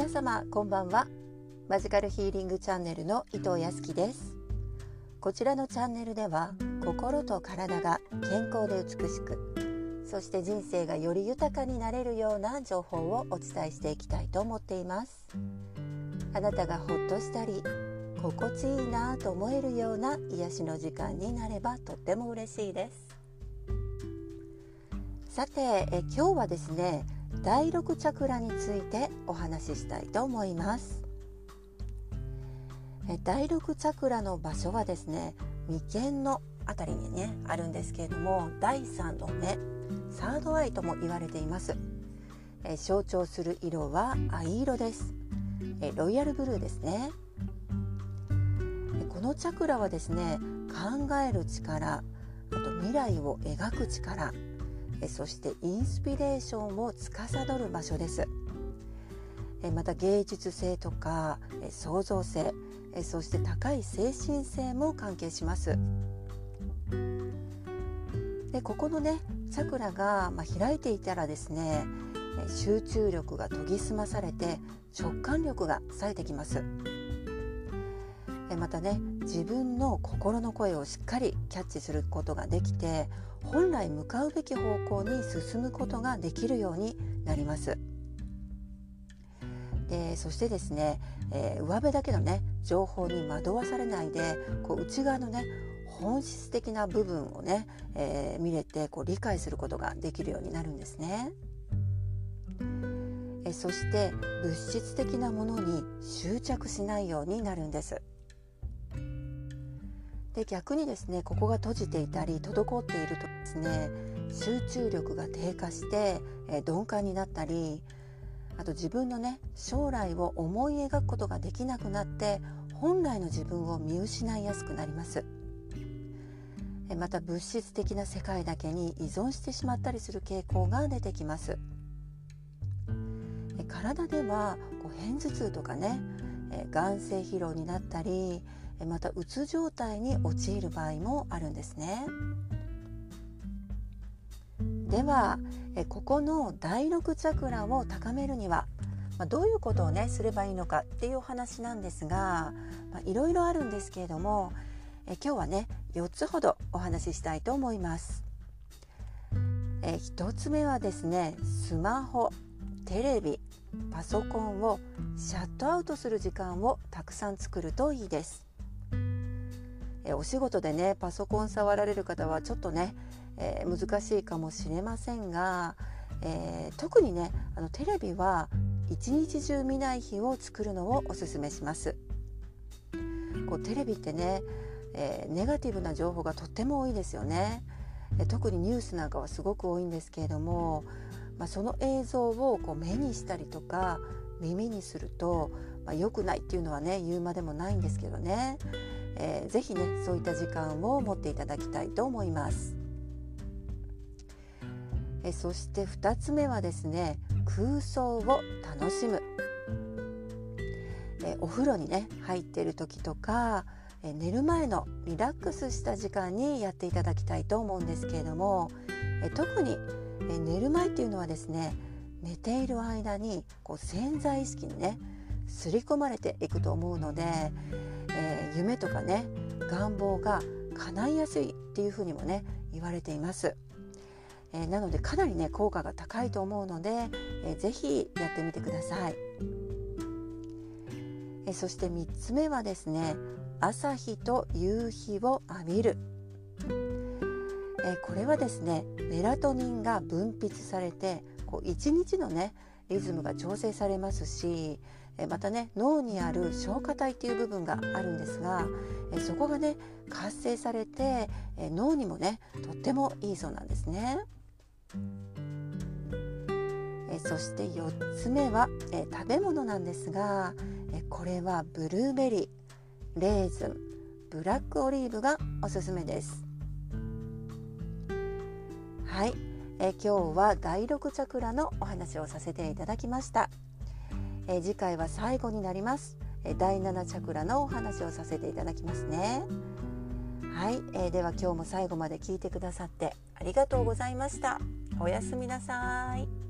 皆様こんばんは。マジカルヒーリングチャンネルの伊藤康樹です。こちらのチャンネルでは心と体が健康で美しくそして人生がより豊かになれるような情報をお伝えしていきたいと思っています。あなたがほっとしたり心地いいなと思えるような癒しの時間になればとっても嬉しいです。さてえ今日はですね第6チャクラについてお話ししたいと思います。第6チャクラの場所はですね眉間のあたりにねあるんですけれども第3の目サードアイとも言われています。象徴する色は藍色です。ロイヤルブルーですね。このチャクラはですね考える力あと未来を描く力そしてインスピレーションを司る場所です。また芸術性とか創造性そして高い精神性も関係します。でここのねチャクラが、ま開いていたらですね集中力が研ぎ澄まされて直感力が冴えてきます。またね自分の心の声をしっかりキャッチすることができて本来向かうべき方向に進むことができるようになります。でそしてですね、えー、上辺だけのね情報に惑わされないでこう内側のね本質的な部分をね、えー、見れてこう理解することができるようになるんですね。えそして物質的なものに執着しないようになるんです。で逆にですねここが閉じていたり滞っているとですね集中力が低下して、えー、鈍感になったりあと自分のね将来を思い描くことができなくなって本来の自分を見失いやすくなります。また物質的な世界だけに依存してしまったりする傾向が出てきます。体ではこう片頭痛とかね眼性疲労になったりまたうつ状態に陥る場合もあるんですね。ではここの第6チャクラを高めるにはどういうことをねすればいいのかっていうお話なんですがいろいろあるんですけれども今日はね4つほどお話ししたいと思います。え1つ目はですねスマホテレビパソコンをシャットアウトする時間をたくさん作るといいです。えお仕事でねパソコン触られる方はちょっとね、えー、難しいかもしれませんが、えー、特にねあのテレビは一日中見ない日を作るのをおすすめします。こうテレビってね、えー、ネガティブな情報がとっても多いですよね。え特にニュースなんかはすごく多いんですけれども、まあ、その映像をこう目にしたりとか耳にすると、まあ、良くないっていうのはね言うまでもないんですけどね。えー、ぜひねそういった時間を持っていただきたいと思います。えそして2つ目はですね空想を楽しむえお風呂にね入ってる時とかえ寝る前のリラックスした時間にやっていただきたいと思うんですけれどもえ特にえ寝る前っていうのはですね寝ている間にこう潜在意識にね刷り込まれていくと思うので、夢とかね願望が叶いやすいっていうふうにもね言われています。えー、なのでかなりね効果が高いと思うので、えー、ぜひやってみてください。えー、そして3つ目はですね朝日と夕日を浴びる。えこれはですねメラトニンが分泌されてこう1日のねリズムが調整されますしまたね脳にある消化体っていう部分があるんですがそこがね活性されて脳にもねとってもいいそうなんですね。そして4つ目は食べ物なんですがこれはブルーベリーレーズンブラックオリーブがおすすめです。はいえ今日は第6チャクラのお話をさせていただきました、え次回は最後になります、え第7チャクラのお話をさせていただきますね。はい、えー、では今日も最後まで聞いてくださってありがとうございました。おやすみなさい。